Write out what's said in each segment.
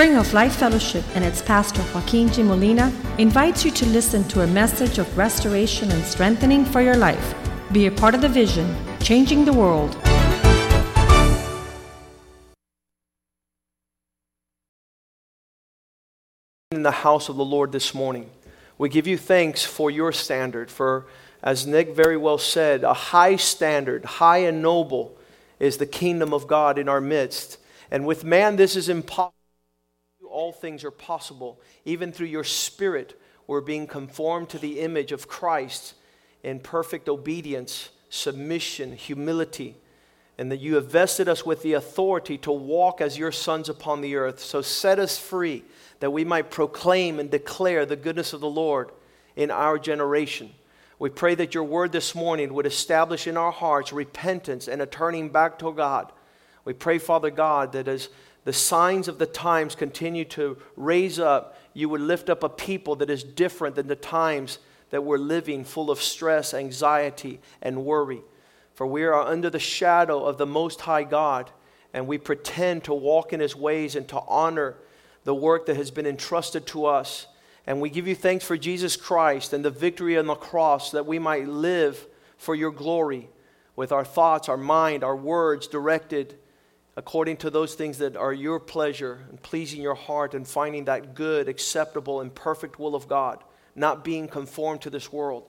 Spring of Life Fellowship and its pastor Joaquin G. Molina invites you to listen to a message of restoration and strengthening for your life. Be a part of the vision, changing the world. in the house of the Lord this morning. We give you thanks for your standard, for, as Nick very well said, a high standard, high and noble is the kingdom of God in our midst. And with man, this is impossible. All things are possible. Even through your spirit, we're being conformed to the image of Christ in perfect obedience, submission, humility, and that you have vested us with the authority to walk as your sons upon the earth. So set us free that we might proclaim and declare the goodness of the Lord in our generation. We pray that your word this morning would establish in our hearts repentance and a turning back to God. We pray, Father God, that as the signs of the times continue to raise up, you would lift up a people that is different than the times that we're living, full of stress, anxiety, and worry. For we are under the shadow of the Most High God, and we pretend to walk in His ways and to honor the work that has been entrusted to us. And we give you thanks for Jesus Christ and the victory on the cross that we might live for your glory with our thoughts, our mind, our words directed according to those things that are your pleasure and pleasing your heart and finding that good, acceptable, and perfect will of God, not being conformed to this world.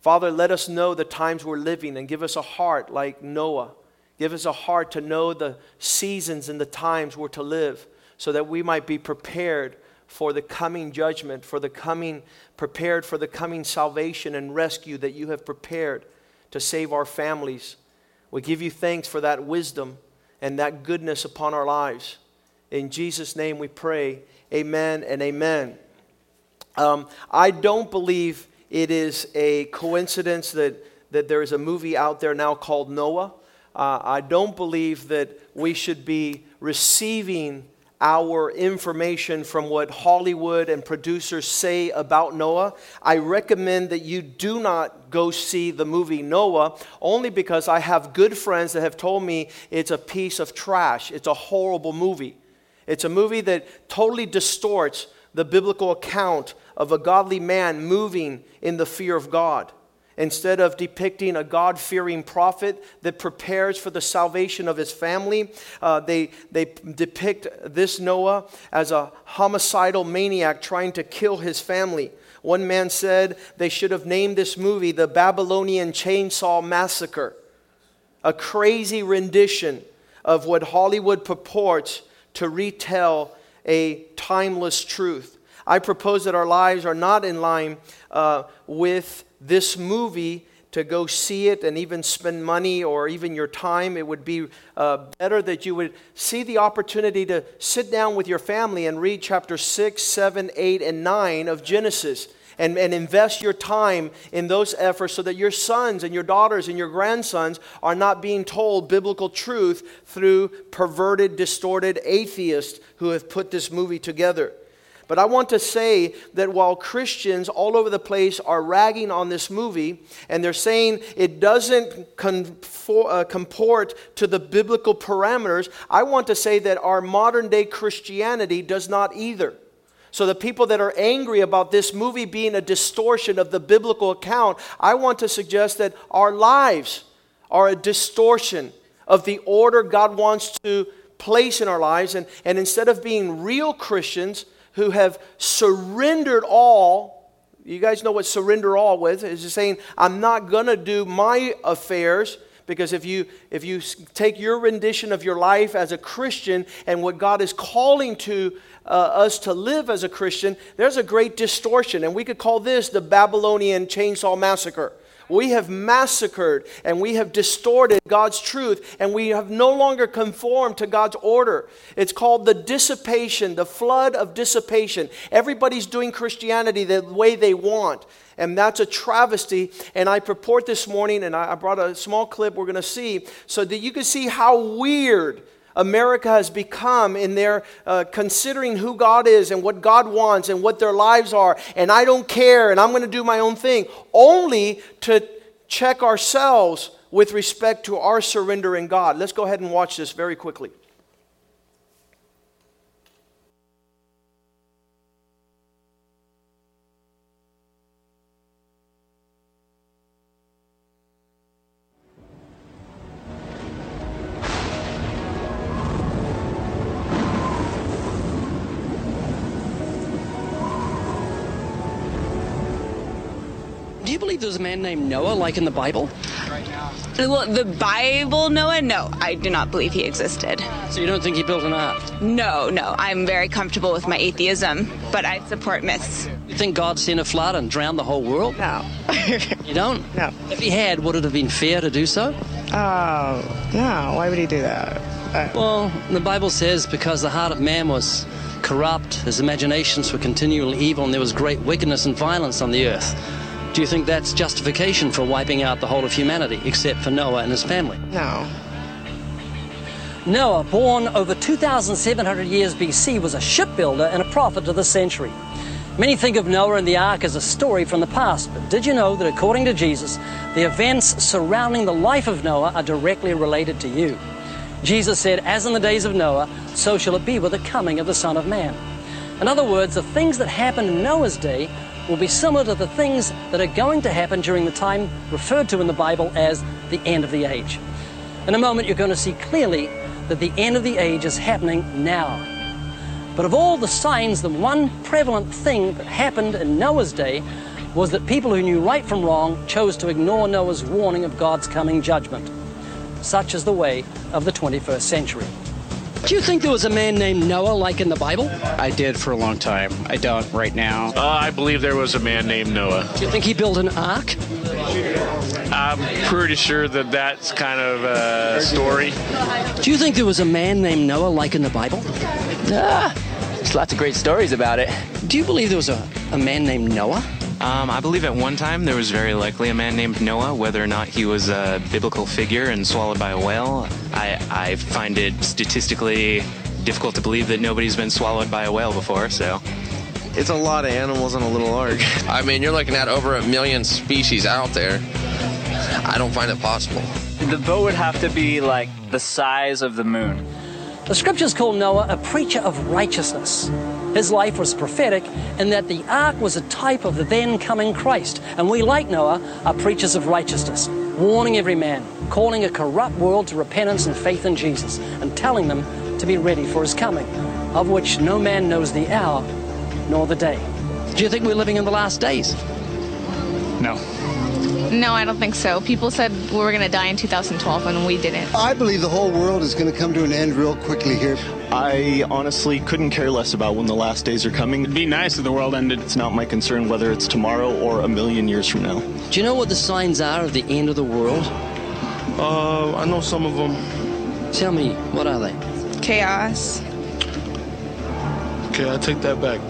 Father, let us know the times we're living and give us a heart like Noah. Give us a heart to know the seasons and the times we're to live so that we might be prepared for the coming judgment, for the coming, prepared for the coming salvation and rescue that you have prepared to save our families. We give you thanks for that wisdom and that goodness upon our lives. In Jesus' name we pray. Amen and amen. Um, I don't believe it is a coincidence that, that there is a movie out there now called Noah. Uh, I don't believe that we should be receiving our information from what Hollywood and producers say about Noah, I recommend that you do not go see the movie Noah, only because I have good friends that have told me it's a piece of trash. It's a horrible movie. It's a movie that totally distorts the biblical account of a godly man moving in the fear of God. Instead of depicting a God fearing prophet that prepares for the salvation of his family, uh, they, they depict this Noah as a homicidal maniac trying to kill his family. One man said they should have named this movie the Babylonian Chainsaw Massacre, a crazy rendition of what Hollywood purports to retell a timeless truth. I propose that our lives are not in line uh, with this movie to go see it and even spend money or even your time. It would be uh, better that you would see the opportunity to sit down with your family and read chapter 6, 7, 8, and 9 of Genesis. And, and invest your time in those efforts so that your sons and your daughters and your grandsons are not being told biblical truth through perverted, distorted atheists who have put this movie together. But I want to say that while Christians all over the place are ragging on this movie and they're saying it doesn't uh, comport to the biblical parameters, I want to say that our modern day Christianity does not either. So, the people that are angry about this movie being a distortion of the biblical account, I want to suggest that our lives are a distortion of the order God wants to place in our lives. And, and instead of being real Christians, who have surrendered all. You guys know what surrender all with is just saying, I'm not going to do my affairs because if you if you take your rendition of your life as a Christian and what God is calling to uh, us to live as a Christian, there's a great distortion, and we could call this the Babylonian chainsaw massacre we have massacred and we have distorted God's truth and we have no longer conformed to God's order. It's called the dissipation, the flood of dissipation. Everybody's doing Christianity the way they want. And that's a travesty. And I purport this morning, and I brought a small clip we're going to see so that you can see how weird America has become in their uh, considering who God is and what God wants and what their lives are, and I don't care and I'm going to do my own thing, only to check ourselves with respect to our surrender in God. Let's go ahead and watch this very quickly. Believe there's a man named Noah, like in the Bible? Well, the Bible, Noah? No, I do not believe he existed. So you don't think he built an ark? No, no. I'm very comfortable with my atheism, but I support myths. You think God sent a flood and drowned the whole world? No. You don't? No. If he had, would it have been fair to do so? Oh, no. Why would he do that? Uh, Well, the Bible says because the heart of man was corrupt, his imaginations were continually evil, and there was great wickedness and violence on the earth. Do you think that's justification for wiping out the whole of humanity, except for Noah and his family? no. Noah, born over 2,700 years BC, was a shipbuilder and a prophet of the century. Many think of Noah and the ark as a story from the past, but did you know that according to Jesus, the events surrounding the life of Noah are directly related to you? Jesus said, As in the days of Noah, so shall it be with the coming of the Son of Man. In other words, the things that happened in Noah's day will be similar to the things that are going to happen during the time referred to in the Bible as the end of the age. In a moment, you're going to see clearly that the end of the age is happening now. But of all the signs, the one prevalent thing that happened in Noah's day was that people who knew right from wrong chose to ignore Noah's warning of God's coming judgment. Such is the way of the 21st century. Do you think there was a man named Noah like in the Bible? I did for a long time. I don't right now. Uh, I believe there was a man named Noah. Do you think he built an ark? I'm pretty sure that that's kind of a story. Do you think there was a man named Noah like in the Bible? Ah, there's lots of great stories about it. Do you believe there was a, a man named Noah? Um, I believe at one time there was very likely a man named Noah. Whether or not he was a biblical figure and swallowed by a whale, I, I find it statistically difficult to believe that nobody's been swallowed by a whale before. So, It's a lot of animals on a little ark. I mean, you're looking at over a million species out there. I don't find it possible. The boat would have to be like the size of the moon. The scriptures call Noah a preacher of righteousness. His life was prophetic in that the ark was a type of the then coming Christ. And we, like Noah, are preachers of righteousness, warning every man, calling a corrupt world to repentance and faith in Jesus, and telling them to be ready for his coming, of which no man knows the hour nor the day. Do you think we're living in the last days? No. No, I don't think so. People said we were going to die in 2012 and we didn't. I believe the whole world is going to come to an end real quickly here. I honestly couldn't care less about when the last days are coming. It'd be nice if the world ended. It's not my concern whether it's tomorrow or a million years from now. Do you know what the signs are of the end of the world? Uh, I know some of them. Tell me, what are they? Chaos. Okay, I take that back.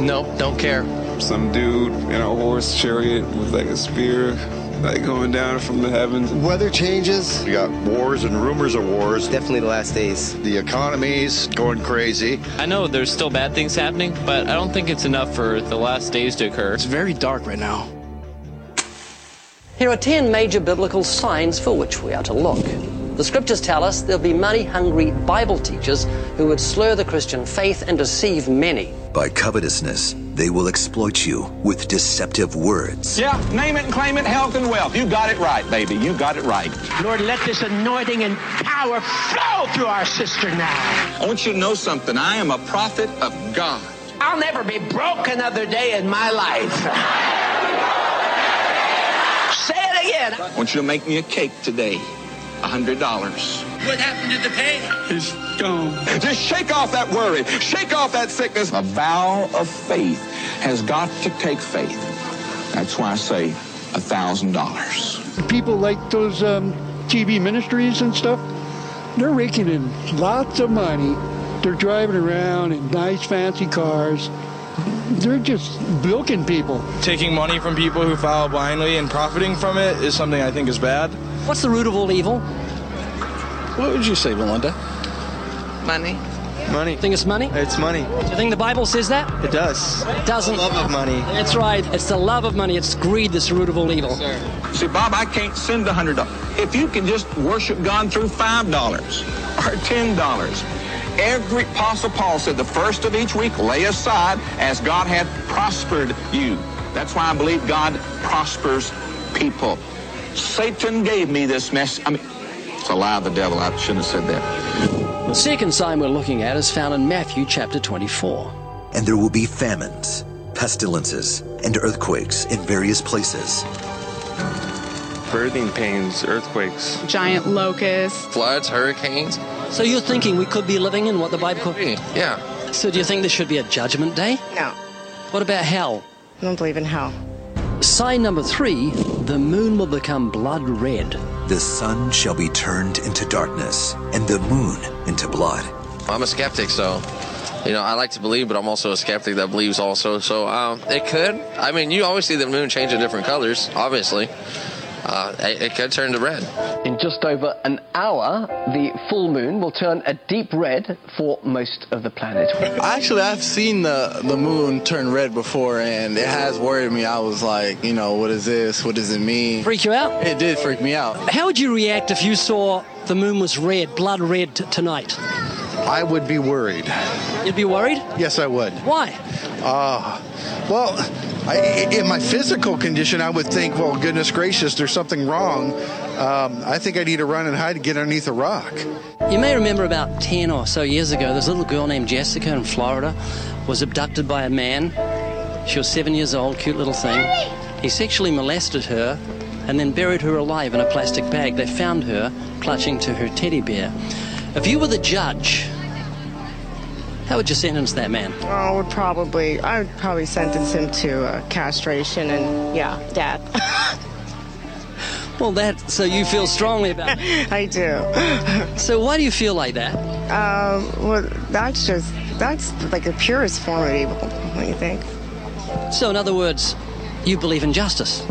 Nope, don't care. Some dude in a horse chariot with like a spear, like going down from the heavens. Weather changes. You got wars and rumors of wars. Definitely the last days. The economy's going crazy. I know there's still bad things happening, but I don't think it's enough for the last days to occur. It's very dark right now. Here are 10 major biblical signs for which we are to look. The scriptures tell us there'll be money hungry Bible teachers who would slur the Christian faith and deceive many. By covetousness, they will exploit you with deceptive words. Yeah, name it and claim it, health and wealth. You got it right, baby. You got it right. Lord, let this anointing and power flow through our sister now. I want you to know something. I am a prophet of God. I'll never be broke another day in my life. Say it again. I want you to make me a cake today. A hundred dollars. What happened to the pay? It's gone. Just shake off that worry. Shake off that sickness. A vow of faith has got to take faith. That's why I say a thousand dollars. People like those um, TV ministries and stuff, they're raking in lots of money. They're driving around in nice, fancy cars. They're just bilking people. Taking money from people who follow blindly and profiting from it is something I think is bad. What's the root of all evil? What would you say, Belinda? Money. Money. Think it's money? It's money. Do you think the Bible says that? It does. It doesn't. The love of money. That's right. It's the love of money. It's greed that's the root of all evil. See, Bob, I can't send a hundred dollars. If you can just worship God through five dollars or ten dollars. Every Apostle Paul said the first of each week lay aside as God had prospered you. That's why I believe God prospers people. Satan gave me this mess. I mean, it's a lie of the devil. I shouldn't have said that. The second sign we're looking at is found in Matthew chapter 24. And there will be famines, pestilences, and earthquakes in various places. Birthing pains, earthquakes. Giant locusts. Floods, hurricanes. So you're thinking we could be living in what the Bible calls? Yeah. So do you think there should be a judgment day? No. What about hell? I don't believe in hell. Sign number three the moon will become blood red. The sun shall be turned into darkness, and the moon into blood. I'm a skeptic, so you know I like to believe, but I'm also a skeptic that believes also. So um, it could. I mean, you always see the moon change in different colors. Obviously, uh, it, it could turn to red. In just over an hour, the full moon will turn a deep red for most of the planet. Actually, I've seen the, the moon turn red before, and it has worried me. I was like, you know, what is this? What does it mean? Freak you out? It did freak me out. How would you react if you saw the moon was red, blood red t- tonight? I would be worried. You'd be worried? Yes, I would. Why? Uh, well, I, in my physical condition, I would think, well, goodness gracious, there's something wrong. Um, I think I need to run and hide and get underneath a rock. You may remember about 10 or so years ago, this little girl named Jessica in Florida was abducted by a man. She was seven years old, cute little thing. He sexually molested her and then buried her alive in a plastic bag. They found her clutching to her teddy bear. If you were the judge, how would you sentence that man? Oh, I would probably, I would probably sentence him to uh, castration and, yeah, death. Well, that, so you feel strongly about it. I do. So why do you feel like that? Um, well, that's just, that's like the purest form of evil, what do you think? So, in other words, you believe in justice.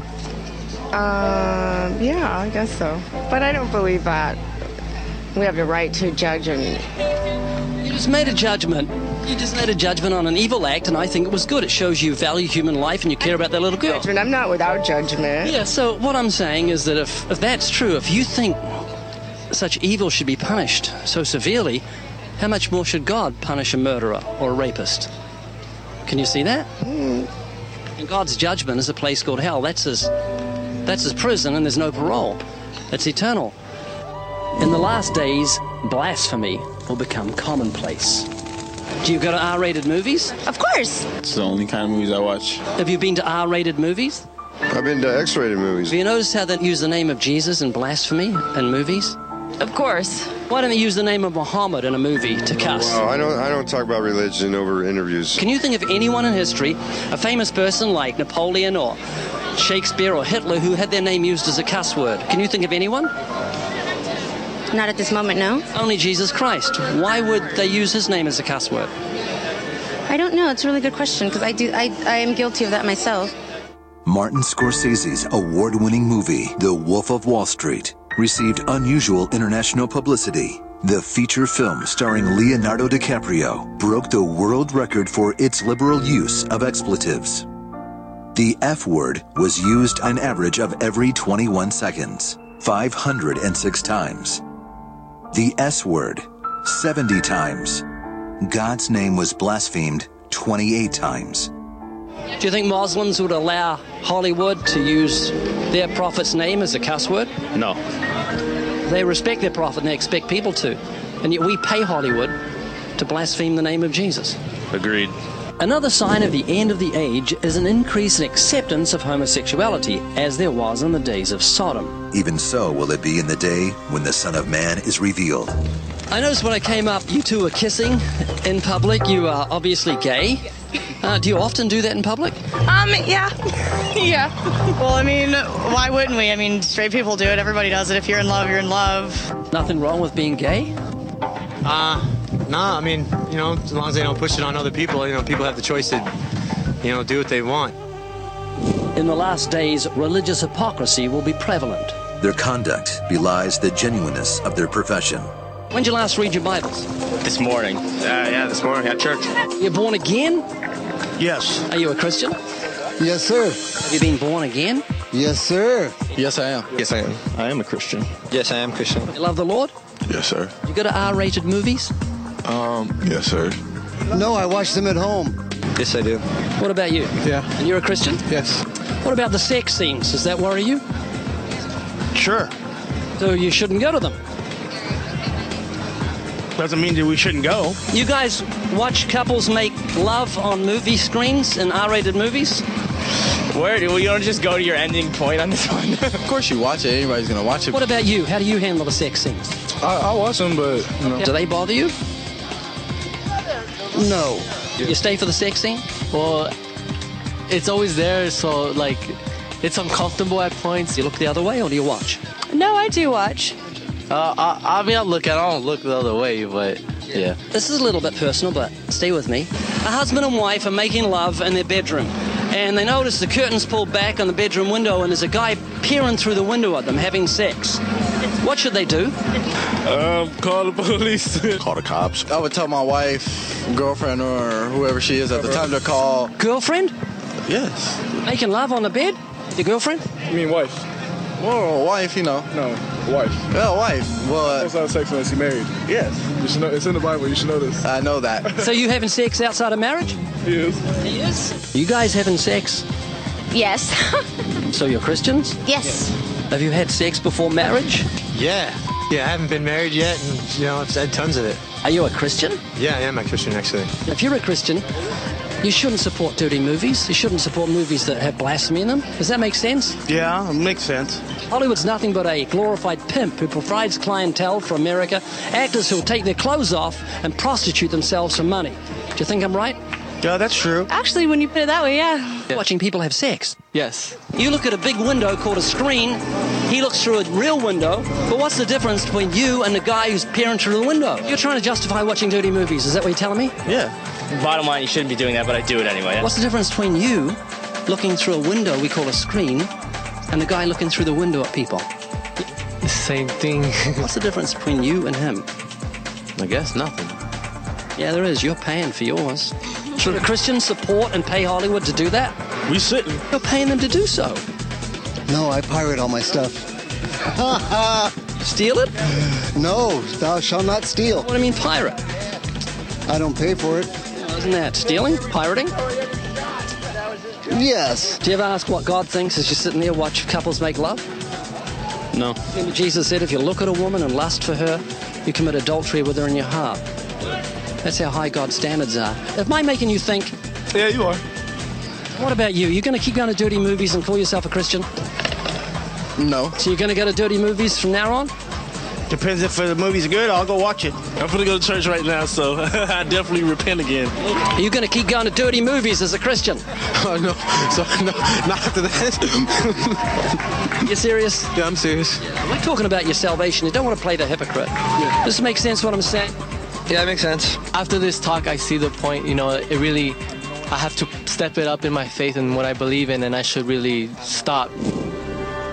Um, yeah, I guess so. But I don't believe that we have the right to judge and just made a judgment. You just made a judgment on an evil act, and I think it was good. It shows you value human life and you care about that little girl. judgment. I'm not without judgment. Yeah, so what I'm saying is that if, if that's true, if you think such evil should be punished so severely, how much more should God punish a murderer or a rapist? Can you see that? Hmm. And God's judgment is a place called hell. That's his, that's his prison, and there's no parole. It's eternal. In the last days, blasphemy will become commonplace. Do you go to R-rated movies? Of course. It's the only kind of movies I watch. Have you been to R-rated movies? I've been to X-rated movies. Have you noticed how they use the name of Jesus in blasphemy in movies? Of course. Why don't they use the name of Muhammad in a movie to cuss? Well, I don't. I don't talk about religion over interviews. Can you think of anyone in history, a famous person like Napoleon or Shakespeare or Hitler, who had their name used as a cuss word? Can you think of anyone? Not at this moment, no. Only Jesus Christ. Why would they use his name as a cuss word? I don't know. It's a really good question because I do. I, I am guilty of that myself. Martin Scorsese's award winning movie, The Wolf of Wall Street, received unusual international publicity. The feature film starring Leonardo DiCaprio broke the world record for its liberal use of expletives. The F word was used an average of every 21 seconds, 506 times. The S word, 70 times. God's name was blasphemed 28 times. Do you think Muslims would allow Hollywood to use their prophet's name as a cuss word? No. They respect their prophet and they expect people to. And yet we pay Hollywood to blaspheme the name of Jesus. Agreed. Another sign of the end of the age is an increase in acceptance of homosexuality, as there was in the days of Sodom. Even so will it be in the day when the Son of Man is revealed. I noticed when I came up, you two were kissing in public. You are obviously gay. Uh, do you often do that in public? Um, yeah. yeah. Well, I mean, why wouldn't we? I mean, straight people do it. Everybody does it. If you're in love, you're in love. Nothing wrong with being gay? Uh, nah, I mean, you know, as long as they don't push it on other people, you know, people have the choice to, you know, do what they want. In the last days, religious hypocrisy will be prevalent. Their conduct belies the genuineness of their profession. When did you last read your Bibles? This morning. Uh, yeah, this morning at church. You're born again? Yes. Are you a Christian? Yes, sir. Have you been born again? Yes, sir. Yes, I am. Yes, I am. I am a Christian. Yes, I am Christian. You love the Lord? Yes, sir. You go to R-rated movies? Um, yes, sir. No, I watch them at home. Yes, I do. What about you? Yeah. And you're a Christian? Yes. What about the sex scenes? Does that worry you? Sure. So you shouldn't go to them. Doesn't mean that we shouldn't go. You guys watch couples make love on movie screens in R-rated movies? Where do you don't just go to your ending point on this one? of course you watch it. Anybody's gonna watch it. What about you? How do you handle the sex scenes? I, I watch them, but you know. Do they bother you? No. You stay for the sex scene? Well, it's always there, so like, it's uncomfortable at points. You look the other way, or do you watch? No, I do watch. Uh, I, I mean, I look at, I don't look the other way, but yeah. This is a little bit personal, but stay with me. A husband and wife are making love in their bedroom, and they notice the curtains pulled back on the bedroom window, and there's a guy peering through the window at them having sex. What should they do? Um, call the police. call the cops. I would tell my wife, girlfriend, or whoever she is at the time to call. Girlfriend? Yes. Making love on the bed? Your girlfriend? I mean, wife. Well, wife, you know. No, wife. Yeah, wife. Well, That's not sex unless you're married. Yes. You should know. It's in the Bible. You should know this. I know that. So you having sex outside of marriage? Yes. He is. You guys having sex? Yes. So you're Christians? yes. Have you had sex before marriage? Yeah. Yeah, I haven't been married yet, and, you know, I've had tons of it. Are you a Christian? Yeah, I am a Christian, actually. If you're a Christian, you shouldn't support dirty movies. You shouldn't support movies that have blasphemy in them. Does that make sense? Yeah, it makes sense. Hollywood's nothing but a glorified pimp who provides clientele for America, actors who'll take their clothes off and prostitute themselves for money. Do you think I'm right? Yeah, that's true. Actually, when you put it that way, yeah. Watching people have sex. Yes. You look at a big window called a screen, he looks through a real window, but what's the difference between you and the guy who's peering through the window? You're trying to justify watching dirty movies, is that what you're telling me? Yeah. Bottom line, you shouldn't be doing that, but I do it anyway. What's the difference between you looking through a window we call a screen and the guy looking through the window at people? The same thing. What's the difference between you and him? I guess nothing. Yeah, there is. You're paying for yours. Should a Christian support and pay Hollywood to do that? We shouldn't. You're paying them to do so. No, I pirate all my stuff. Steal it? no, thou shalt not steal. What do you mean pirate? I don't pay for it. Isn't that stealing? Pirating? Yes. Do you ever ask what God thinks as you're sitting there watch couples make love? No. Remember Jesus said if you look at a woman and lust for her, you commit adultery with her in your heart. That's how high God's standards are. Am I making you think? Yeah, you are. What about you? You're going to keep going to dirty movies and call yourself a Christian? No. So you're going to go to dirty movies from now on? Depends if the movie's good, I'll go watch it. I'm gonna go to church right now, so I definitely repent again. Are you going to keep going to dirty movies as a Christian? Oh no, so no, not after that. You serious? yeah, I'm serious. We're talking about your salvation. You don't want to play the hypocrite. Does this make sense what I'm saying? Yeah, it makes sense. After this talk, I see the point. You know, it really, I have to step it up in my faith and what I believe in, and I should really stop.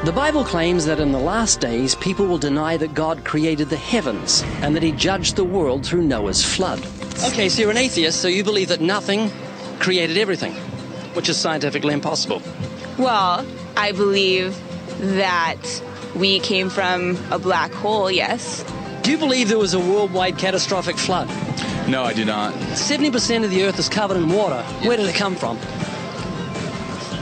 The Bible claims that in the last days, people will deny that God created the heavens and that he judged the world through Noah's flood. Okay, so you're an atheist, so you believe that nothing created everything, which is scientifically impossible. Well, I believe that we came from a black hole, yes. Do you believe there was a worldwide catastrophic flood? No, I do not. 70% of the earth is covered in water. Where did it come from?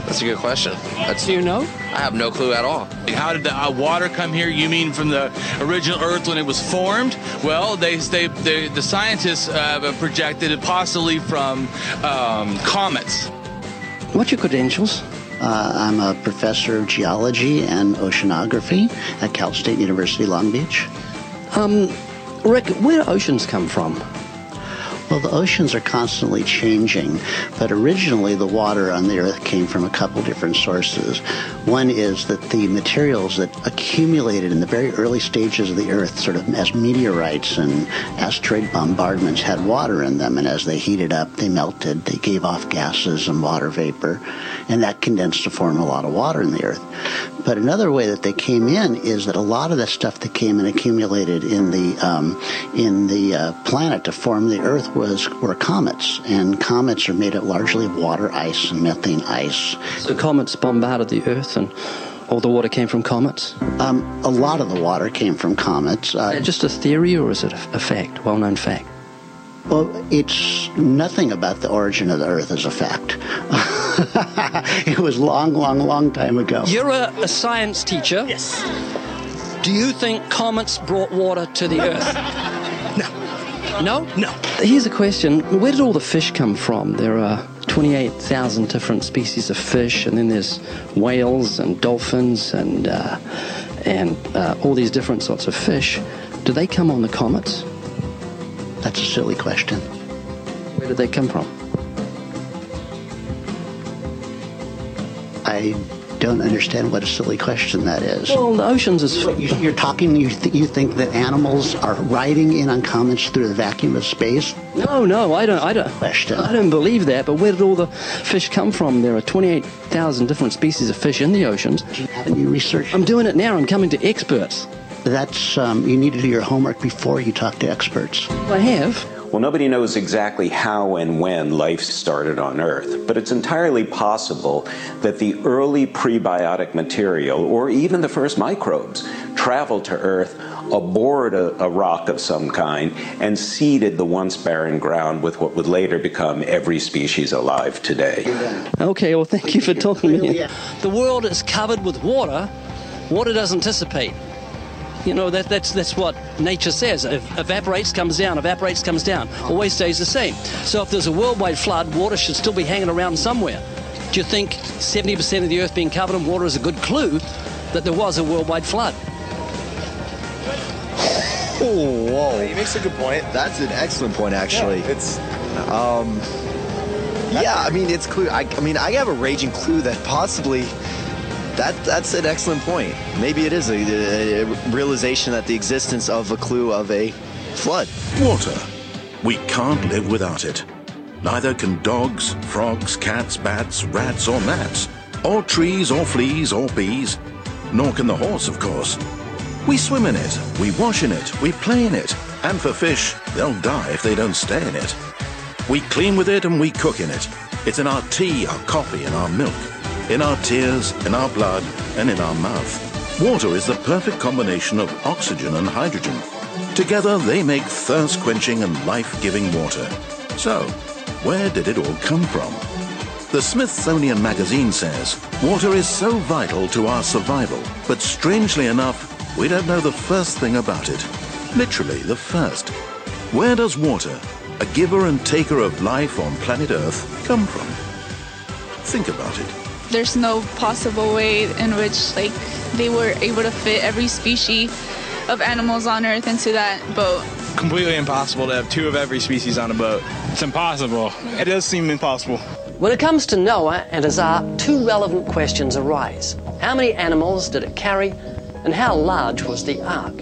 That's a good question. That's, Do you know? I have no clue at all. How did the uh, water come here? You mean from the original Earth when it was formed? Well, they, they, they the scientists uh, projected it possibly from um, comets. What's your credentials? Uh, I'm a professor of geology and oceanography at Cal State University Long Beach. Um, Rick, where do oceans come from? Well, the oceans are constantly changing, but originally the water on the Earth came from a couple different sources. One is that the materials that accumulated in the very early stages of the Earth, sort of as meteorites and asteroid bombardments, had water in them, and as they heated up, they melted, they gave off gases and water vapor, and that condensed to form a lot of water in the Earth. But another way that they came in is that a lot of the stuff that came and accumulated in the um, in the uh, planet to form the Earth was were comets, and comets are made up largely of water ice and methane ice. So comets bombarded the Earth and all the water came from comets? Um, a lot of the water came from comets. Uh, Is that just a theory or is it a fact, well known fact? Well, it's nothing about the origin of the Earth as a fact. it was long, long, long time ago. You're a, a science teacher. Yes. Do you think comets brought water to the Earth? No? No. Here's a question Where did all the fish come from? There are 28,000 different species of fish, and then there's whales and dolphins and, uh, and uh, all these different sorts of fish. Do they come on the comets? That's a silly question. Where did they come from? I don't understand what a silly question that is. Well, the oceans is. You- You're talking. You, th- you think that animals are riding in on comets through the vacuum of space? No, no, I don't. I don't. Question. I don't believe that. But where did all the fish come from? There are 28,000 different species of fish in the oceans. Haven't you researched? I'm doing it now. I'm coming to experts. That's um, you need to do your homework before you talk to experts. I have. Well, nobody knows exactly how and when life started on Earth, but it's entirely possible that the early prebiotic material, or even the first microbes, traveled to Earth aboard a, a rock of some kind and seeded the once barren ground with what would later become every species alive today. Okay, well, thank you for talking to me. The world is covered with water. Water doesn't dissipate. You know, that, that's, that's what nature says. If evaporates, comes down, evaporates, comes down. Always stays the same. So if there's a worldwide flood, water should still be hanging around somewhere. Do you think 70% of the earth being covered in water is a good clue that there was a worldwide flood? Oh, whoa. He makes a good point. That's an excellent point, actually. it's, um, yeah, I mean, it's clue. I, I mean, I have a raging clue that possibly that that's an excellent point. Maybe it is a, a realization that the existence of a clue of a flood. Water. We can't live without it. Neither can dogs, frogs, cats, bats, rats, or gnats, or trees, or fleas, or bees. Nor can the horse, of course. We swim in it, we wash in it, we play in it, and for fish, they'll die if they don't stay in it. We clean with it and we cook in it. It's in our tea, our coffee, and our milk, in our tears, in our blood, and in our mouth. Water is the perfect combination of oxygen and hydrogen. Together, they make thirst quenching and life giving water. So, where did it all come from? The Smithsonian Magazine says water is so vital to our survival, but strangely enough, we don't know the first thing about it. Literally, the first. Where does water, a giver and taker of life on planet Earth, come from? Think about it. There's no possible way in which like they were able to fit every species of animals on Earth into that boat. Completely impossible to have two of every species on a boat. It's impossible. It does seem impossible. When it comes to Noah and his ark, two relevant questions arise. How many animals did it carry, and how large was the ark?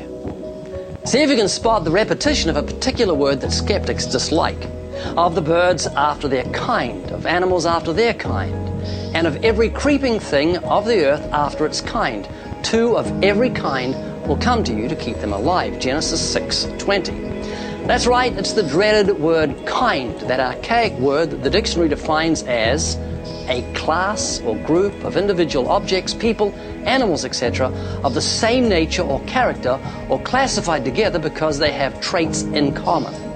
See if you can spot the repetition of a particular word that skeptics dislike. Of the birds after their kind, of animals after their kind, and of every creeping thing of the earth after its kind. Two of every kind will come to you to keep them alive. Genesis 6:20. That's right, it's the dreaded word kind, that archaic word that the dictionary defines as a class or group of individual objects, people, animals, etc., of the same nature or character, or classified together because they have traits in common.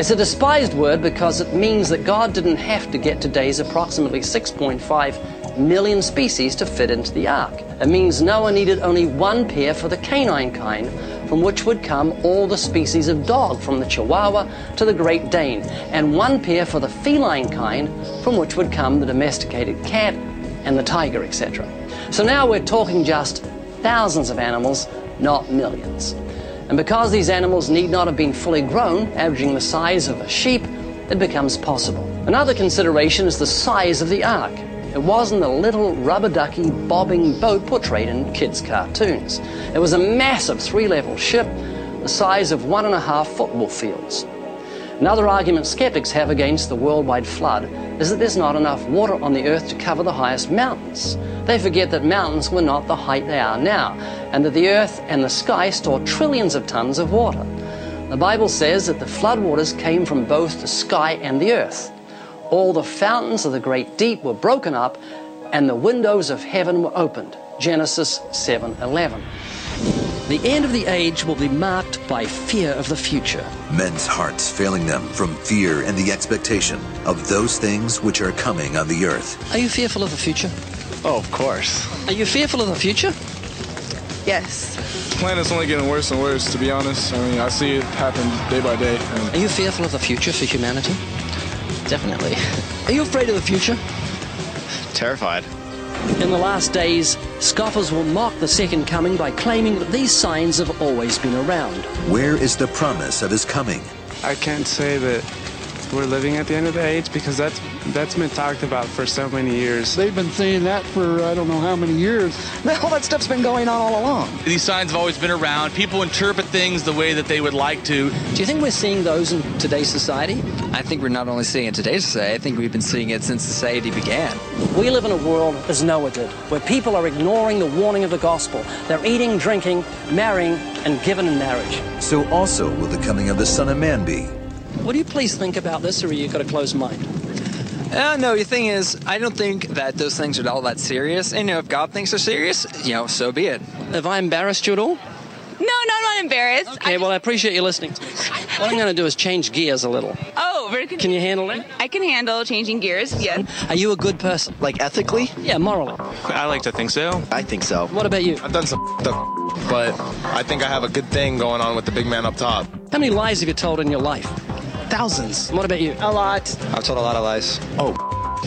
It's a despised word because it means that God didn't have to get today's approximately 6.5 million species to fit into the ark. It means Noah needed only one pair for the canine kind, from which would come all the species of dog, from the Chihuahua to the Great Dane, and one pair for the feline kind, from which would come the domesticated cat and the tiger, etc. So now we're talking just thousands of animals, not millions. And because these animals need not have been fully grown, averaging the size of a sheep, it becomes possible. Another consideration is the size of the ark. It wasn't a little rubber ducky bobbing boat portrayed in kids' cartoons. It was a massive three level ship the size of one and a half football fields. Another argument skeptics have against the worldwide flood is that there's not enough water on the earth to cover the highest mountains. They forget that mountains were not the height they are now, and that the earth and the sky store trillions of tons of water. The Bible says that the floodwaters came from both the sky and the earth. All the fountains of the great deep were broken up, and the windows of heaven were opened. Genesis 7:11. The end of the age will be marked by fear of the future. Men's hearts failing them from fear and the expectation of those things which are coming on the earth. Are you fearful of the future? Oh, of course. Are you fearful of the future? Yes. The planet's only getting worse and worse, to be honest. I mean, I see it happen day by day. Are you fearful of the future for humanity? Definitely. Are you afraid of the future? Terrified. In the last days, scoffers will mock the second coming by claiming that these signs have always been around. Where is the promise of his coming? I can't say that we're living at the end of the age because that's that's been talked about for so many years. They've been saying that for I don't know how many years. All that stuff's been going on all along. These signs have always been around. People interpret things the way that they would like to. Do you think we're seeing those in today's society? I think we're not only seeing it today's society, I think we've been seeing it since society began. We live in a world, as Noah did, where people are ignoring the warning of the gospel. They're eating, drinking, marrying, and given in marriage. So also will the coming of the Son of Man be. Would you please think about this, or are you got a closed mind? Uh, no, the thing is, I don't think that those things are all that serious. And, you know, if God thinks they're serious, you know, so be it. Have I embarrassed you at all? No, no, I'm not embarrassed. Okay, well, I appreciate you listening. to me. What I'm going to do is change gears a little. Oh, very good. Can you handle it? I can handle changing gears. Yes. Are you a good person? Like ethically? Yeah, morally. I like to think so. I think so. What about you? I've done some stuff, but I think I have a good thing going on with the big man up top. How many lies have you told in your life? Thousands. What about you? A lot. I've told a lot of lies. Oh,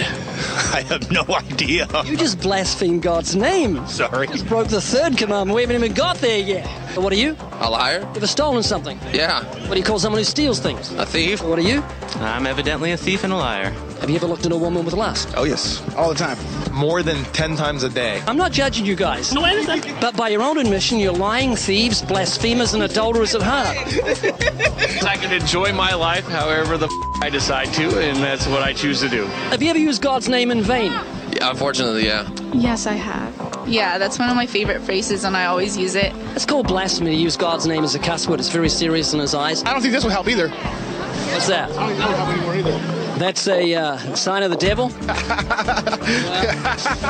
I have no idea. You just blasphemed God's name. Sorry. You just broke the third commandment. We haven't even got there yet. What are you? A liar? You ever stolen something? Yeah. What do you call someone who steals things? A thief? What are you? I'm evidently a thief and a liar. Have you ever looked at a woman with lust? Oh, yes. All the time. More than 10 times a day. I'm not judging you guys. No, wait a. But by your own admission, you're lying thieves, blasphemers, and adulterers at heart. I can enjoy my life however the f- I decide to, and that's what I choose to do. Have you ever used God's name in vain? Yeah, unfortunately, yeah. Yes, I have. Yeah, that's one of my favorite phrases, and I always use it. It's called blasphemy to use God's name as a cuss word. It's very serious in his eyes. I don't think this will help either. What's that? I don't think that will help anymore either. That's a uh, sign of the devil.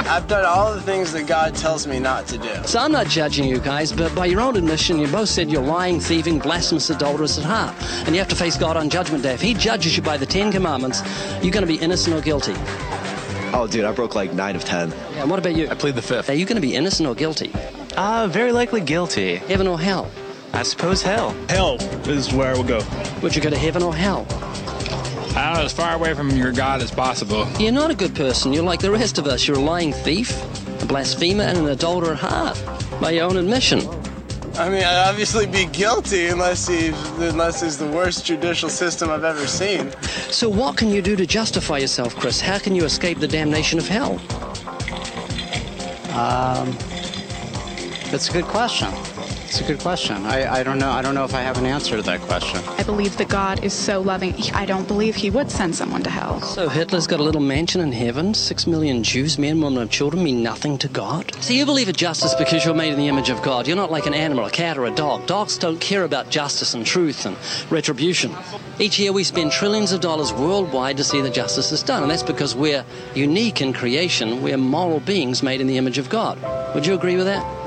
I've done all the things that God tells me not to do. So I'm not judging you guys, but by your own admission, you both said you're lying, thieving, blasphemous, adulterous at heart. And you have to face God on Judgment Day. If He judges you by the Ten Commandments, you're going to be innocent or guilty. Oh, dude, I broke like nine of ten. Yeah, and what about you? I plead the fifth. Are you going to be innocent or guilty? Uh, very likely guilty. Heaven or hell? I suppose hell. Hell is where I will go. Would you go to heaven or hell? I don't know, as far away from your God as possible. You're not a good person. You're like the rest of us. You're a lying thief, a blasphemer, and an adulterer at heart, by your own admission. I mean, I'd obviously be guilty unless he, unless he's the worst judicial system I've ever seen. So, what can you do to justify yourself, Chris? How can you escape the damnation of hell? Um, that's a good question. It's a good question. I, I don't know. I don't know if I have an answer to that question. I believe that God is so loving. I don't believe He would send someone to hell. So, Hitler's got a little mansion in heaven. Six million Jews, men, women, and children mean nothing to God. So, you believe in justice because you're made in the image of God. You're not like an animal, a cat, or a dog. Dogs don't care about justice and truth and retribution. Each year, we spend trillions of dollars worldwide to see that justice is done. And that's because we're unique in creation. We're moral beings made in the image of God. Would you agree with that?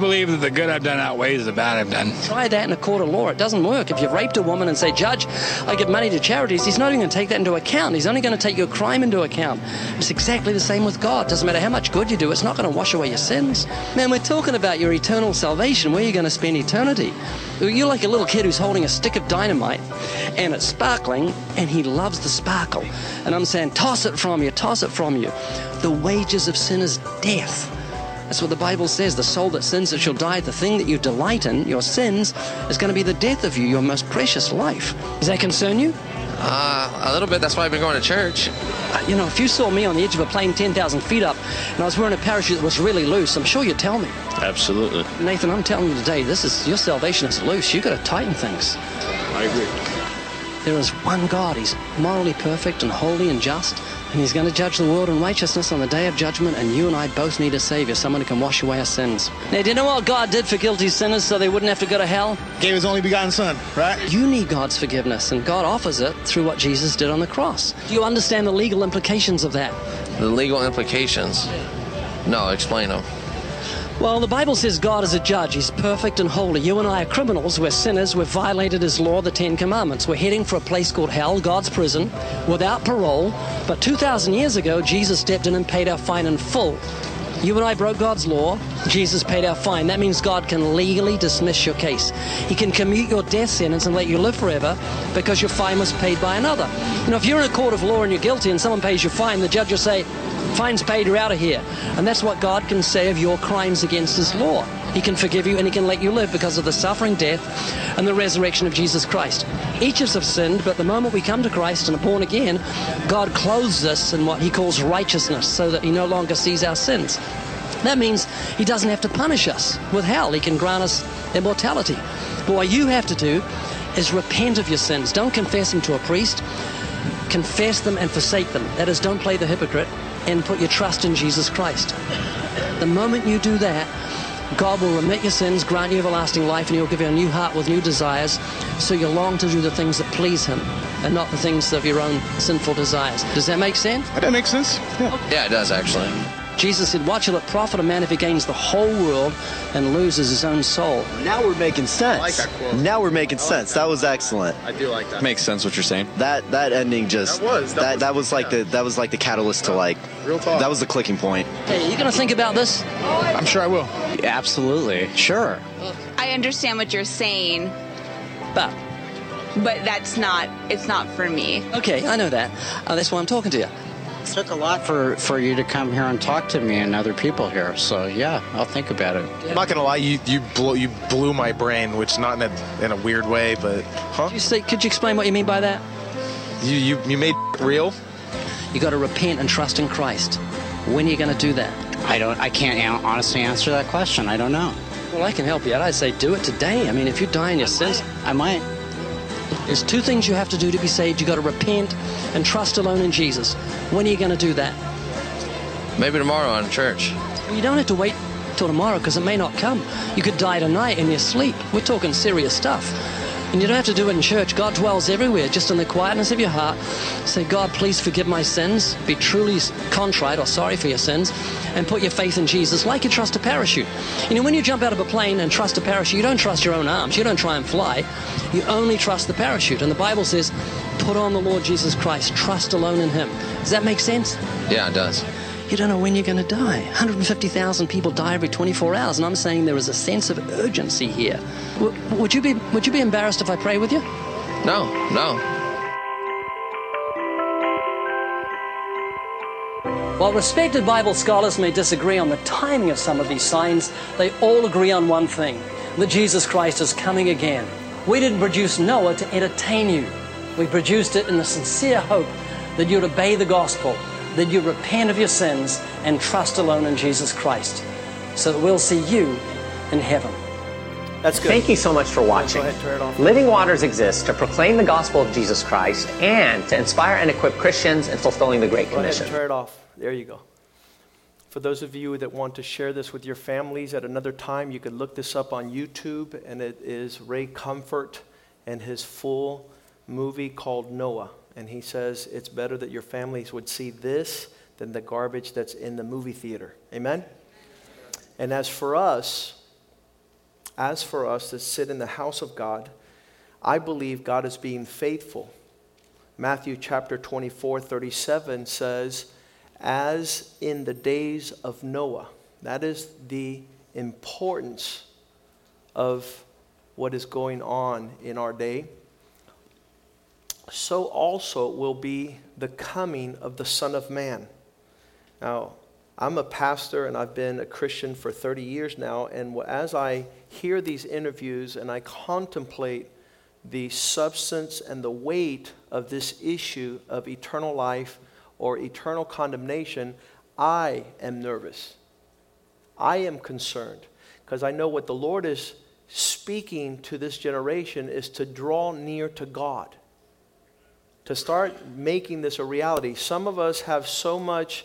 Believe that the good I've done outweighs the bad I've done. Try that in a court of law. It doesn't work. If you've raped a woman and say, Judge, I give money to charities, he's not even going to take that into account. He's only going to take your crime into account. It's exactly the same with God. Doesn't matter how much good you do, it's not going to wash away your sins. Man, we're talking about your eternal salvation, where you're going to spend eternity. You're like a little kid who's holding a stick of dynamite and it's sparkling and he loves the sparkle. And I'm saying, toss it from you, toss it from you. The wages of sin is death. That's what the Bible says. The soul that sins, it shall die. The thing that you delight in, your sins, is going to be the death of you, your most precious life. Does that concern you? Uh, a little bit. That's why I've been going to church. Uh, You know, if you saw me on the edge of a plane 10,000 feet up and I was wearing a parachute that was really loose, I'm sure you'd tell me. Absolutely. Nathan, I'm telling you today, this is your salvation is loose. You've got to tighten things. I agree. There is one God. He's morally perfect and holy and just, and He's going to judge the world in righteousness on the day of judgment. And you and I both need a Savior, someone who can wash away our sins. Now, do you know what God did for guilty sinners so they wouldn't have to go to hell? Gave his only begotten son, right? You need God's forgiveness, and God offers it through what Jesus did on the cross. Do you understand the legal implications of that? The legal implications. No, explain them. Well, the Bible says God is a judge. He's perfect and holy. You and I are criminals. We're sinners. We've violated His law, the Ten Commandments. We're heading for a place called hell, God's prison, without parole. But 2,000 years ago, Jesus stepped in and paid our fine in full. You and I broke God's law. Jesus paid our fine. That means God can legally dismiss your case. He can commute your death sentence and let you live forever because your fine was paid by another. You know, if you're in a court of law and you're guilty and someone pays your fine, the judge will say, Fine's paid, you're out of here. And that's what God can say of your crimes against His law. He can forgive you and He can let you live because of the suffering, death, and the resurrection of Jesus Christ. Each of us have sinned, but the moment we come to Christ and are born again, God clothes us in what He calls righteousness so that He no longer sees our sins. That means He doesn't have to punish us with hell, He can grant us immortality. But what you have to do is repent of your sins. Don't confess them to a priest, confess them and forsake them. That is, don't play the hypocrite and put your trust in Jesus Christ. The moment you do that, God will remit your sins, grant you everlasting life, and He'll give you a new heart with new desires, so you long to do the things that please Him and not the things of your own sinful desires. Does that make sense? That makes sense. Yeah. Yeah, it does actually. Jesus said, What shall it profit a man if he gains the whole world and loses his own soul? Now we're making sense. like that quote. Now we're making sense. That was excellent. I do like that. Makes sense what you're saying. That that ending just That was- that that, was- that was like the that was like the catalyst to like Real talk. that was the clicking point. Hey, you going to think about this? I'm sure I will. Absolutely. Sure. I understand what you're saying, But, but that's not, it's not for me. okay, I know that. Uh, that's why I'm talking to you. It took a lot for, for you to come here and talk to me and other people here. So, yeah, I'll think about it. I'm not gonna lie, you you blew you blew my brain, which not in a in a weird way, but huh? You say, could you explain what you mean by that? You you you made real. You got to repent and trust in Christ. When are you going to do that? I don't. I can't an- honestly answer that question. I don't know. Well, I can help you out. I'd say do it today. I mean, if you die in your sins, I might. there's two things you have to do to be saved. You got to repent and trust alone in Jesus. When are you going to do that? Maybe tomorrow in church. You don't have to wait till tomorrow because it may not come. You could die tonight in your sleep. We're talking serious stuff. And you don't have to do it in church. God dwells everywhere, just in the quietness of your heart. Say, God, please forgive my sins. Be truly contrite or sorry for your sins. And put your faith in Jesus like you trust a parachute. You know, when you jump out of a plane and trust a parachute, you don't trust your own arms. You don't try and fly. You only trust the parachute. And the Bible says, put on the Lord Jesus Christ. Trust alone in Him. Does that make sense? Yeah, it does. You don't know when you're going to die. 150,000 people die every 24 hours, and I'm saying there is a sense of urgency here. W- would you be Would you be embarrassed if I pray with you? No, no. While respected Bible scholars may disagree on the timing of some of these signs, they all agree on one thing that Jesus Christ is coming again. We didn't produce Noah to entertain you, we produced it in the sincere hope that you'd obey the gospel, that you'd repent of your sins and trust alone in Jesus Christ, so that we'll see you in heaven. That's good. Thank you so much for watching. Go ahead, turn it off. Living Waters exists to proclaim the gospel of Jesus Christ and to inspire and equip Christians in fulfilling the Great Go ahead Commission. and turn it off. There you go. For those of you that want to share this with your families at another time, you could look this up on YouTube, and it is Ray Comfort and his full movie called Noah. And he says it's better that your families would see this than the garbage that's in the movie theater. Amen? And as for us, as for us that sit in the house of God, I believe God is being faithful. Matthew chapter 24, 37 says, as in the days of Noah. That is the importance of what is going on in our day. So also will be the coming of the Son of Man. Now, I'm a pastor and I've been a Christian for 30 years now, and as I hear these interviews and I contemplate the substance and the weight of this issue of eternal life or eternal condemnation, I am nervous. I am concerned because I know what the Lord is speaking to this generation is to draw near to God, to start making this a reality. Some of us have so much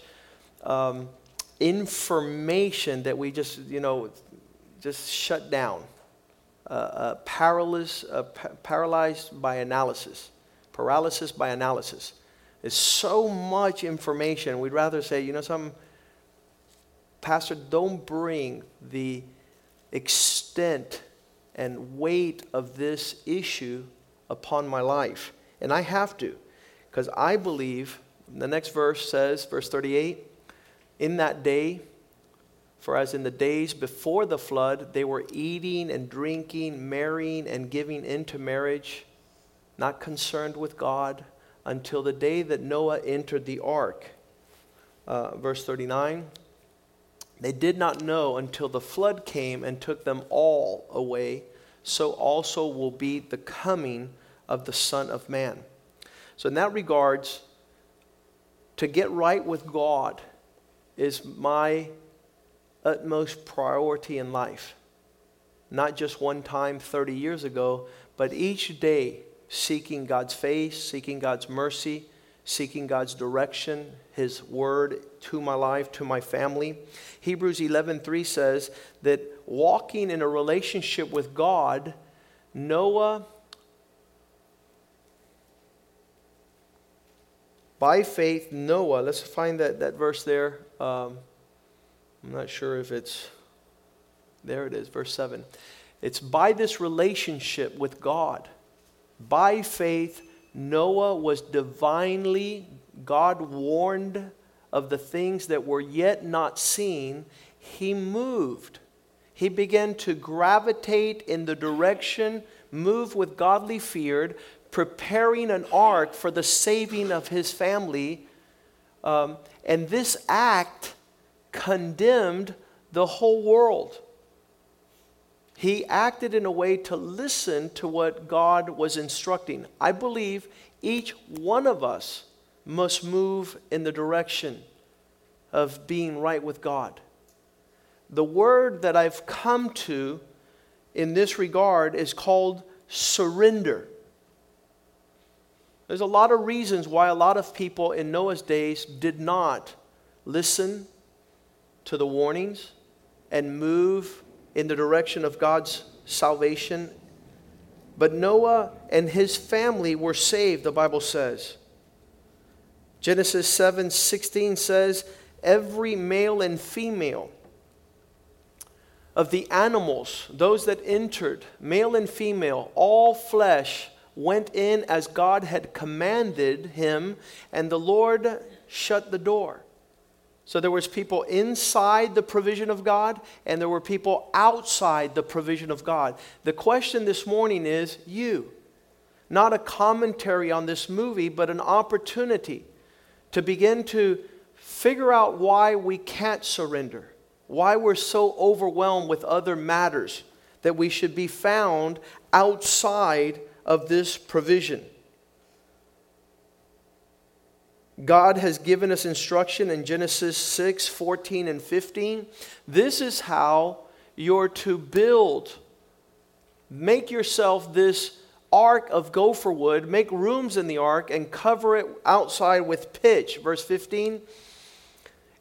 um, information that we just, you know, just shut down, uh, uh, paralyzed, uh, pa- paralyzed by analysis, paralysis by analysis. There's so much information. We'd rather say, you know, some pastor, don't bring the extent and weight of this issue upon my life. And I have to, because I believe, the next verse says, verse 38, in that day, For as in the days before the flood, they were eating and drinking, marrying and giving into marriage, not concerned with God, until the day that Noah entered the ark. Uh, verse 39 They did not know until the flood came and took them all away. So also will be the coming of the Son of Man. So, in that regards, to get right with God is my utmost priority in life. Not just one time 30 years ago, but each day seeking God's face, seeking God's mercy, seeking God's direction, his word to my life, to my family. Hebrews 11:3 says that walking in a relationship with God, Noah by faith Noah, let's find that, that verse there. Um, I'm not sure if it's, there it is, verse 7. It's by this relationship with God, by faith, Noah was divinely, God warned of the things that were yet not seen. He moved. He began to gravitate in the direction, move with godly fear, preparing an ark for the saving of his family. Um, and this act condemned the whole world. He acted in a way to listen to what God was instructing. I believe each one of us must move in the direction of being right with God. The word that I've come to in this regard is called surrender. There's a lot of reasons why a lot of people in Noah's days did not listen to the warnings and move in the direction of God's salvation. But Noah and his family were saved, the Bible says. Genesis 7 16 says, Every male and female of the animals, those that entered, male and female, all flesh went in as God had commanded him, and the Lord shut the door. So there was people inside the provision of God and there were people outside the provision of God. The question this morning is you. Not a commentary on this movie, but an opportunity to begin to figure out why we can't surrender, why we're so overwhelmed with other matters that we should be found outside of this provision. God has given us instruction in Genesis 6 14 and 15. This is how you're to build. Make yourself this ark of gopher wood, make rooms in the ark, and cover it outside with pitch. Verse 15.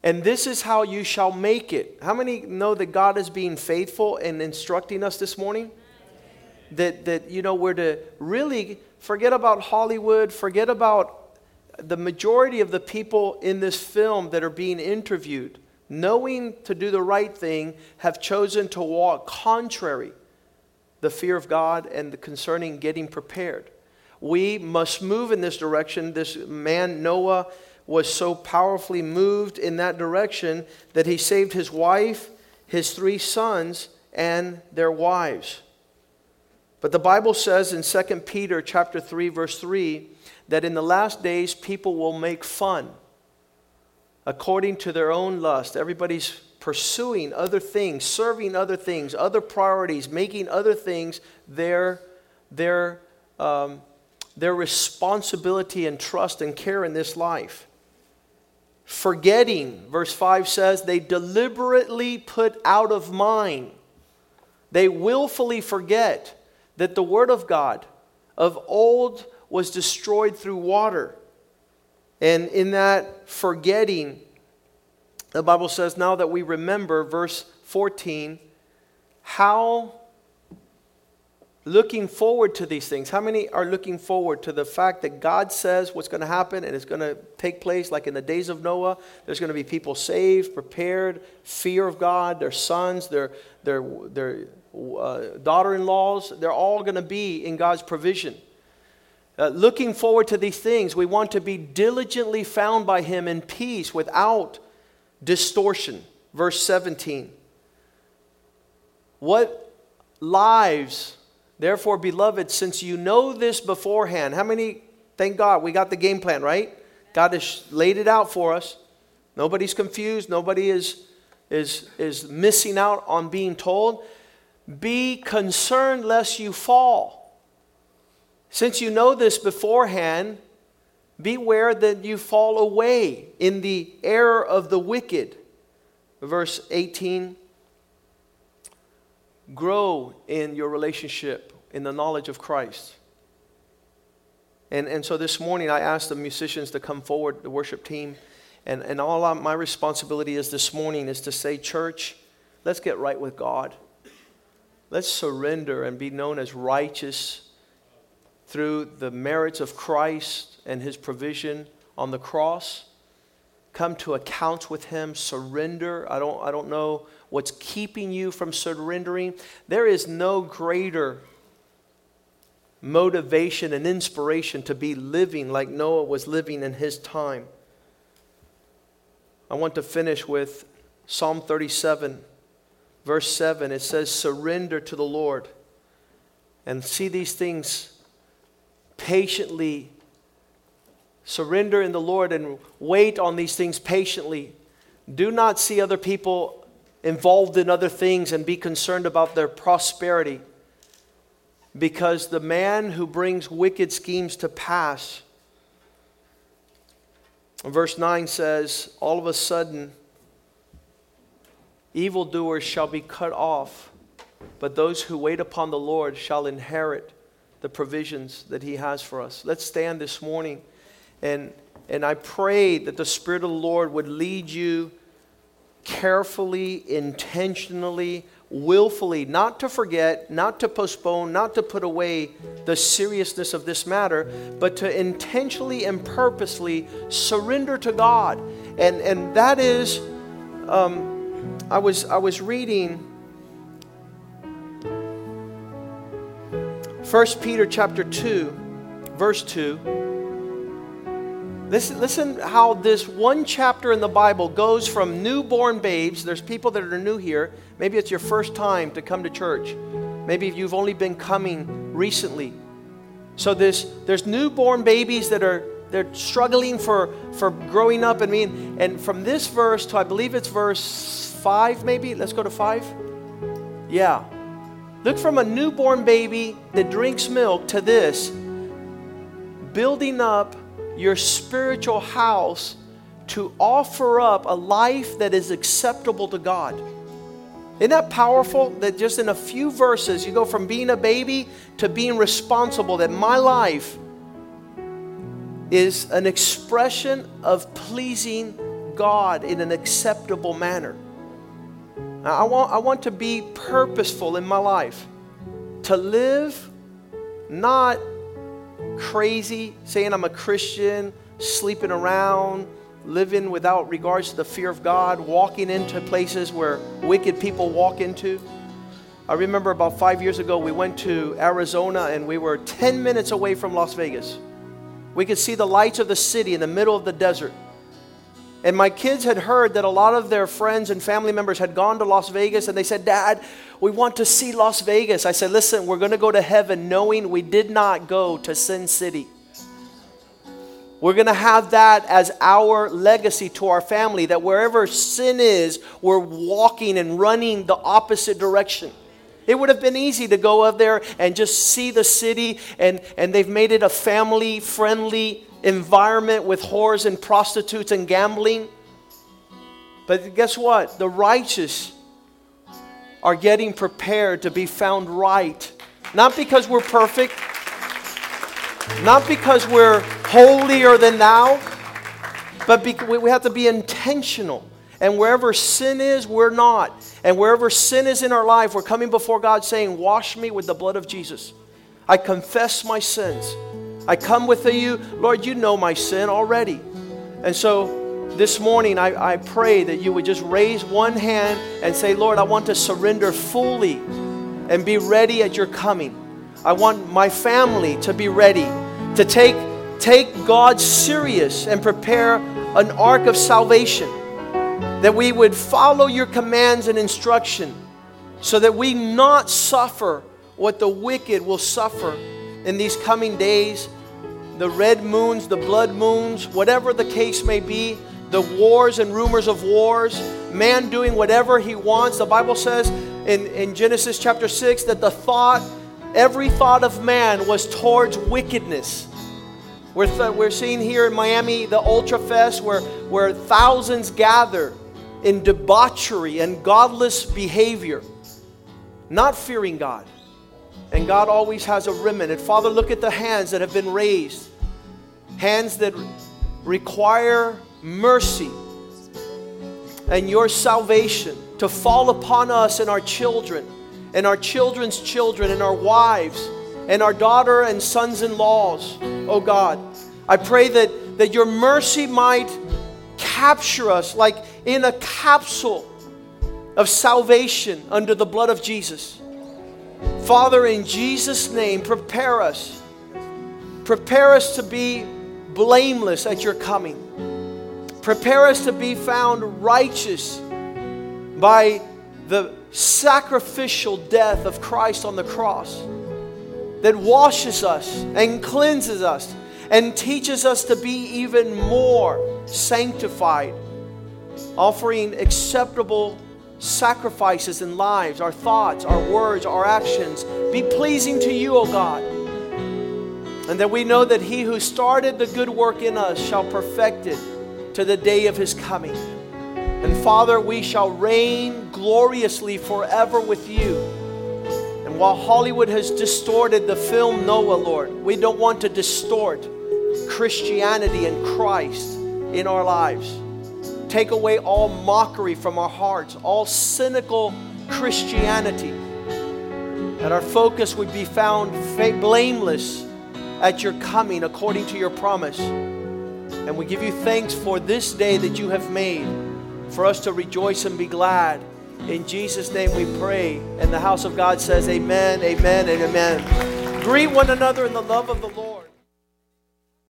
And this is how you shall make it. How many know that God is being faithful and instructing us this morning? That, that you know, we're to really forget about Hollywood, forget about the majority of the people in this film that are being interviewed, knowing to do the right thing, have chosen to walk contrary the fear of God and the concerning getting prepared. We must move in this direction. This man, Noah, was so powerfully moved in that direction that he saved his wife, his three sons, and their wives. But the Bible says in 2 Peter chapter 3 verse 3 that in the last days people will make fun according to their own lust. Everybody's pursuing other things, serving other things, other priorities, making other things their, their, um, their responsibility and trust and care in this life. Forgetting, verse 5 says, they deliberately put out of mind, they willfully forget that the Word of God of old was destroyed through water. And in that forgetting, the Bible says, now that we remember, verse 14, how looking forward to these things. How many are looking forward to the fact that God says what's going to happen and it's going to take place like in the days of Noah? There's going to be people saved, prepared, fear of God, their sons, their, their, their uh, daughter in laws, they're all going to be in God's provision. Uh, looking forward to these things, we want to be diligently found by Him in peace without distortion. verse 17. What lives, therefore, beloved, since you know this beforehand, how many, thank God, we got the game plan, right? God has laid it out for us. Nobody's confused, nobody is, is, is missing out on being told. Be concerned lest you fall. Since you know this beforehand, beware that you fall away in the error of the wicked. Verse 18 Grow in your relationship, in the knowledge of Christ. And, and so this morning, I asked the musicians to come forward, the worship team. And, and all my responsibility is this morning is to say, Church, let's get right with God. Let's surrender and be known as righteous through the merits of Christ and his provision on the cross. Come to account with him, surrender. I don't, I don't know what's keeping you from surrendering. There is no greater motivation and inspiration to be living like Noah was living in his time. I want to finish with Psalm 37, verse 7. It says, Surrender to the Lord and see these things patiently. Surrender in the Lord and wait on these things patiently. Do not see other people involved in other things and be concerned about their prosperity. Because the man who brings wicked schemes to pass Verse 9 says, All of a sudden, evildoers shall be cut off, but those who wait upon the Lord shall inherit the provisions that He has for us. Let's stand this morning and, and I pray that the Spirit of the Lord would lead you carefully, intentionally, willfully, not to forget, not to postpone, not to put away the seriousness of this matter, but to intentionally and purposely surrender to God. And, and that is, um, I, was, I was reading 1 Peter chapter 2, verse 2. Listen, listen how this one chapter in the Bible goes from newborn babes. There's people that are new here. Maybe it's your first time to come to church. Maybe you've only been coming recently. So this, there's newborn babies that are they're struggling for, for growing up. I mean, and from this verse to I believe it's verse five, maybe. Let's go to five. Yeah. Look from a newborn baby that drinks milk to this, building up your spiritual house to offer up a life that is acceptable to God. Isn't that powerful that just in a few verses you go from being a baby to being responsible, that my life is an expression of pleasing God in an acceptable manner? I want, I want to be purposeful in my life, to live not crazy, saying I'm a Christian, sleeping around, living without regards to the fear of God, walking into places where wicked people walk into. I remember about five years ago, we went to Arizona and we were 10 minutes away from Las Vegas. We could see the lights of the city in the middle of the desert. And my kids had heard that a lot of their friends and family members had gone to Las Vegas and they said, Dad, we want to see Las Vegas. I said, Listen, we're going to go to heaven knowing we did not go to Sin City. We're going to have that as our legacy to our family that wherever sin is, we're walking and running the opposite direction. It would have been easy to go up there and just see the city, and, and they've made it a family friendly environment with whores and prostitutes and gambling. But guess what? The righteous are getting prepared to be found right. Not because we're perfect, not because we're holier than thou, but we have to be intentional. And wherever sin is, we're not. And wherever sin is in our life, we're coming before God saying, Wash me with the blood of Jesus. I confess my sins. I come with you, Lord, you know my sin already. And so this morning, I, I pray that you would just raise one hand and say, Lord, I want to surrender fully and be ready at your coming. I want my family to be ready to take, take God serious and prepare an ark of salvation that we would follow your commands and instruction so that we not suffer what the wicked will suffer in these coming days the red moons, the blood moons, whatever the case may be, the wars and rumors of wars, man doing whatever he wants. The Bible says in, in Genesis chapter 6 that the thought, every thought of man was towards wickedness. We're, th- we're seeing here in Miami the Ultra Fest where, where thousands gather in debauchery and godless behavior, not fearing God. And God always has a remnant. Father, look at the hands that have been raised hands that require mercy and your salvation to fall upon us and our children and our children's children and our wives and our daughter and sons in laws, oh God. I pray that, that your mercy might capture us like in a capsule of salvation under the blood of Jesus. Father, in Jesus' name, prepare us. Prepare us to be blameless at your coming. Prepare us to be found righteous by the sacrificial death of Christ on the cross that washes us and cleanses us and teaches us to be even more sanctified, offering acceptable sacrifices and lives, our thoughts, our words, our actions be pleasing to you, O God. And that we know that he who started the good work in us shall perfect it to the day of his coming. And Father, we shall reign gloriously forever with you. And while Hollywood has distorted the film Noah, Lord, we don't want to distort Christianity and Christ in our lives. Take away all mockery from our hearts, all cynical Christianity. That our focus would be found blameless at your coming according to your promise. And we give you thanks for this day that you have made for us to rejoice and be glad. In Jesus' name we pray. And the house of God says, Amen, amen, and amen. Greet one another in the love of the Lord.